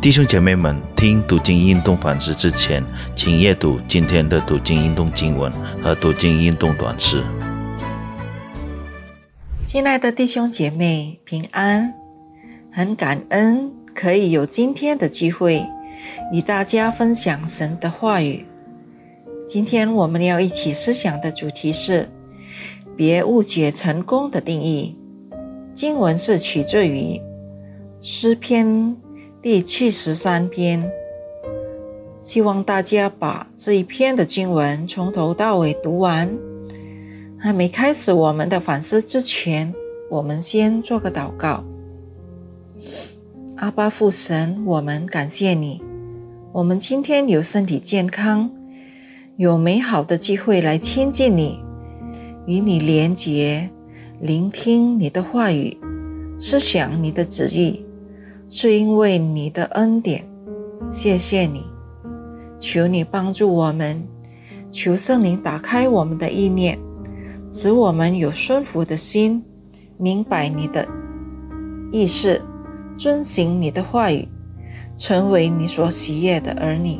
弟兄姐妹们，听读经运动反思之前，请阅读今天的读经运动经文和读经运动短诗。亲爱的弟兄姐妹，平安！很感恩可以有今天的机会与大家分享神的话语。今天我们要一起思想的主题是：别误解成功的定义。经文是取自于诗篇。第七十三篇，希望大家把这一篇的经文从头到尾读完。还没开始我们的反思之前，我们先做个祷告。阿巴父神，我们感谢你，我们今天有身体健康，有美好的机会来亲近你，与你连结，聆听你的话语，思想你的旨意。是因为你的恩典，谢谢你，求你帮助我们，求圣灵打开我们的意念，使我们有顺服的心，明白你的意思，遵行你的话语，成为你所喜悦的儿女。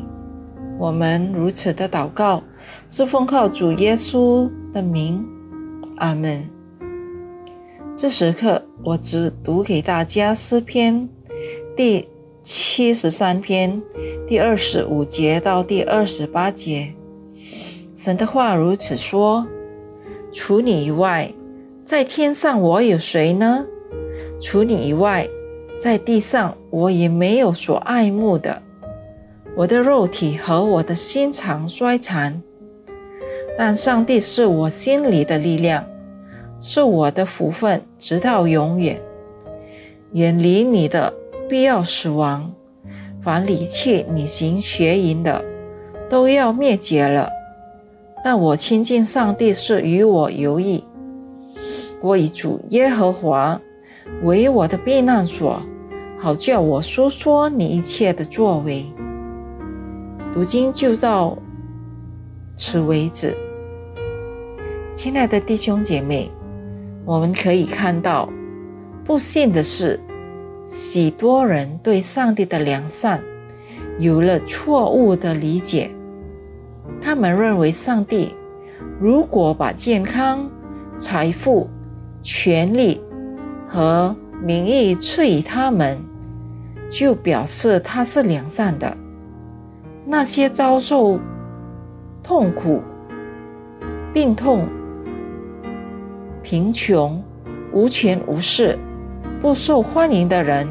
我们如此的祷告，是奉靠主耶稣的名，阿门。这时刻，我只读给大家诗篇。第七十三篇第二十五节到第二十八节，神的话如此说：除你以外，在天上我有谁呢？除你以外，在地上我也没有所爱慕的。我的肉体和我的心肠衰残，但上帝是我心里的力量，是我的福分，直到永远。远离你的。必要死亡，凡离弃你行邪淫的，都要灭绝了。但我亲近上帝是与我有益。我以主耶和华为我的避难所，好叫我说说你一切的作为。读经就到此为止。亲爱的弟兄姐妹，我们可以看到，不幸的是。许多人对上帝的良善有了错误的理解，他们认为上帝如果把健康、财富、权力和名誉赐予他们，就表示他是良善的。那些遭受痛苦、病痛、贫穷、无权无势。不受欢迎的人，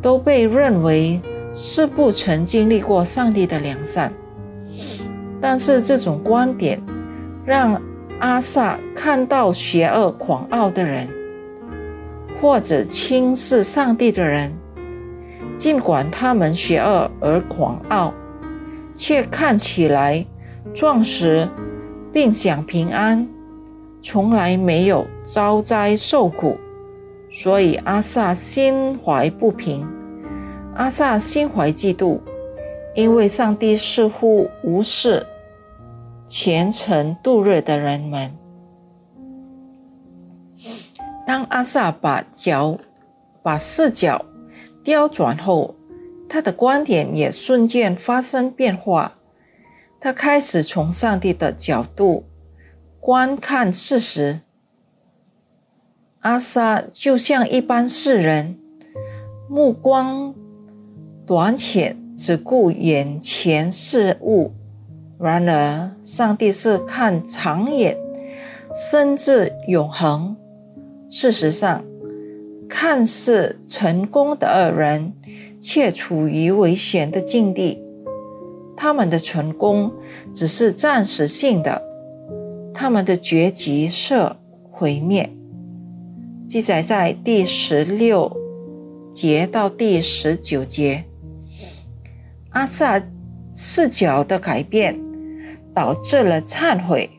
都被认为是不曾经历过上帝的良善。但是这种观点让阿萨看到邪恶狂傲的人，或者轻视上帝的人，尽管他们邪恶而狂傲，却看起来壮实，并享平安，从来没有遭灾受苦。所以阿萨心怀不平，阿萨心怀嫉妒，因为上帝似乎无视虔诚度日的人们。当阿萨把脚把视角调转后，他的观点也瞬间发生变化。他开始从上帝的角度观看事实。阿萨就像一般世人，目光短浅，只顾眼前事物。然而，上帝是看长远，甚至永恒。事实上，看似成功的二人，却处于危险的境地。他们的成功只是暂时性的，他们的结局是毁灭。记载在第十六节到第十九节。阿萨视角的改变导致了忏悔。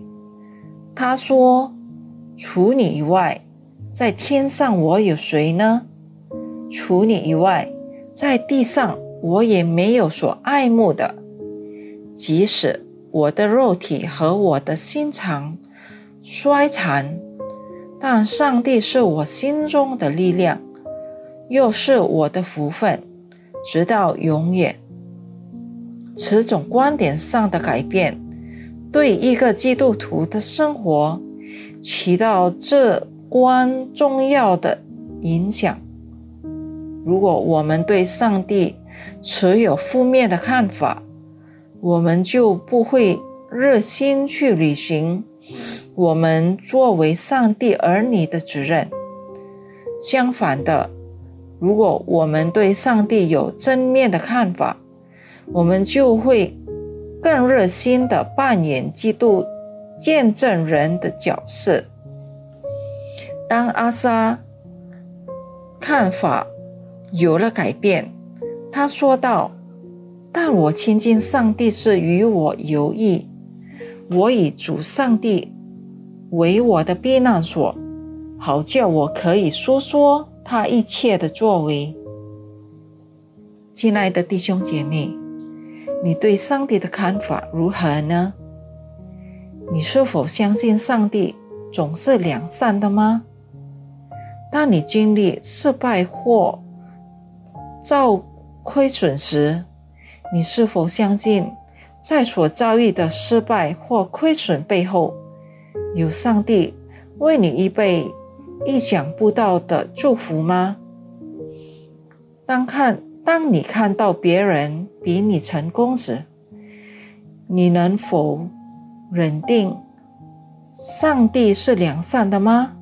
他说：“除你以外，在天上我有谁呢？除你以外，在地上我也没有所爱慕的。即使我的肉体和我的心肠衰残。”但上帝是我心中的力量，又是我的福分，直到永远。此种观点上的改变，对一个基督徒的生活起到至关重要的影响。如果我们对上帝持有负面的看法，我们就不会热心去履行我们作为上帝儿女的责任。相反的，如果我们对上帝有正面的看法，我们就会更热心的扮演基督见证人的角色。当阿莎看法。有了改变，他说道：“但我亲近上帝是与我有益，我以主上帝为我的避难所，好叫我可以说说他一切的作为。”亲爱的弟兄姐妹，你对上帝的看法如何呢？你是否相信上帝总是良善的吗？当你经历失败或遭亏损时，你是否相信，在所遭遇的失败或亏损背后，有上帝为你预备意想不到的祝福吗？当看当你看到别人比你成功时，你能否认定上帝是良善的吗？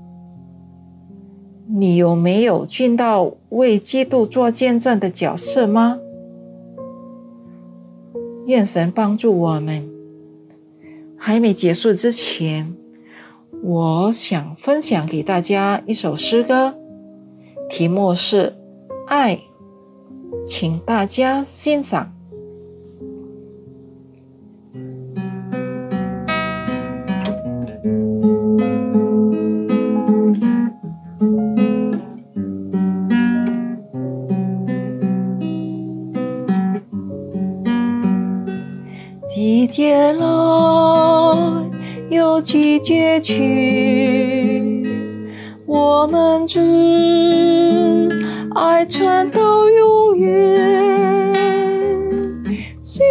你有没有尽到为基督做见证的角色吗？愿神帮助我们。还没结束之前，我想分享给大家一首诗歌，题目是《爱》，请大家欣赏。季节来，又季节去，我们只爱传到永远。希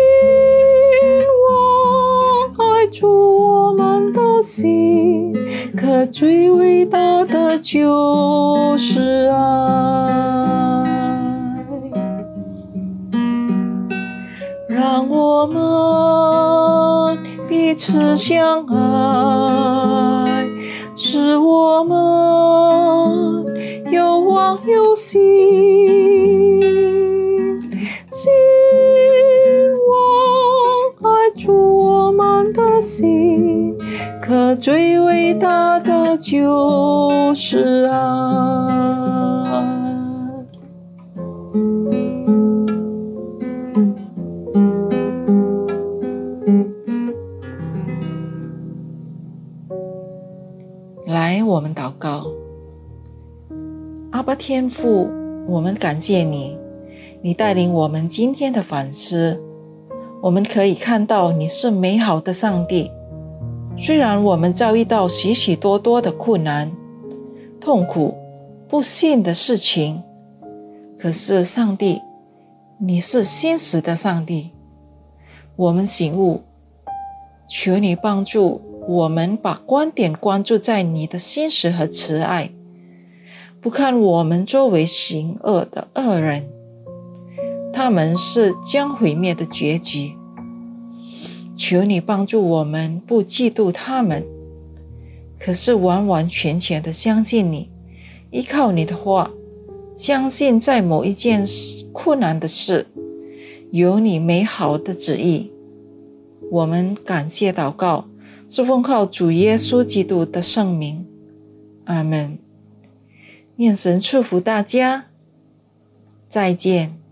望爱住我们的心，可最伟大的就是爱。让我们彼此相爱，使我们有望有信，希望爱住我们的心，可最伟大的就是爱。天父，我们感谢你，你带领我们今天的反思，我们可以看到你是美好的上帝。虽然我们遭遇到许许多多的困难、痛苦、不幸的事情，可是上帝，你是现实的上帝。我们醒悟，求你帮助。我们把观点关注在你的心实和慈爱，不看我们周围行恶的恶人，他们是将毁灭的结局。求你帮助我们不嫉妒他们，可是完完全全的相信你，依靠你的话，相信在某一件困难的事，有你美好的旨意。我们感谢祷告。是奉靠主耶稣基督的圣名，阿门。愿神祝福大家，再见。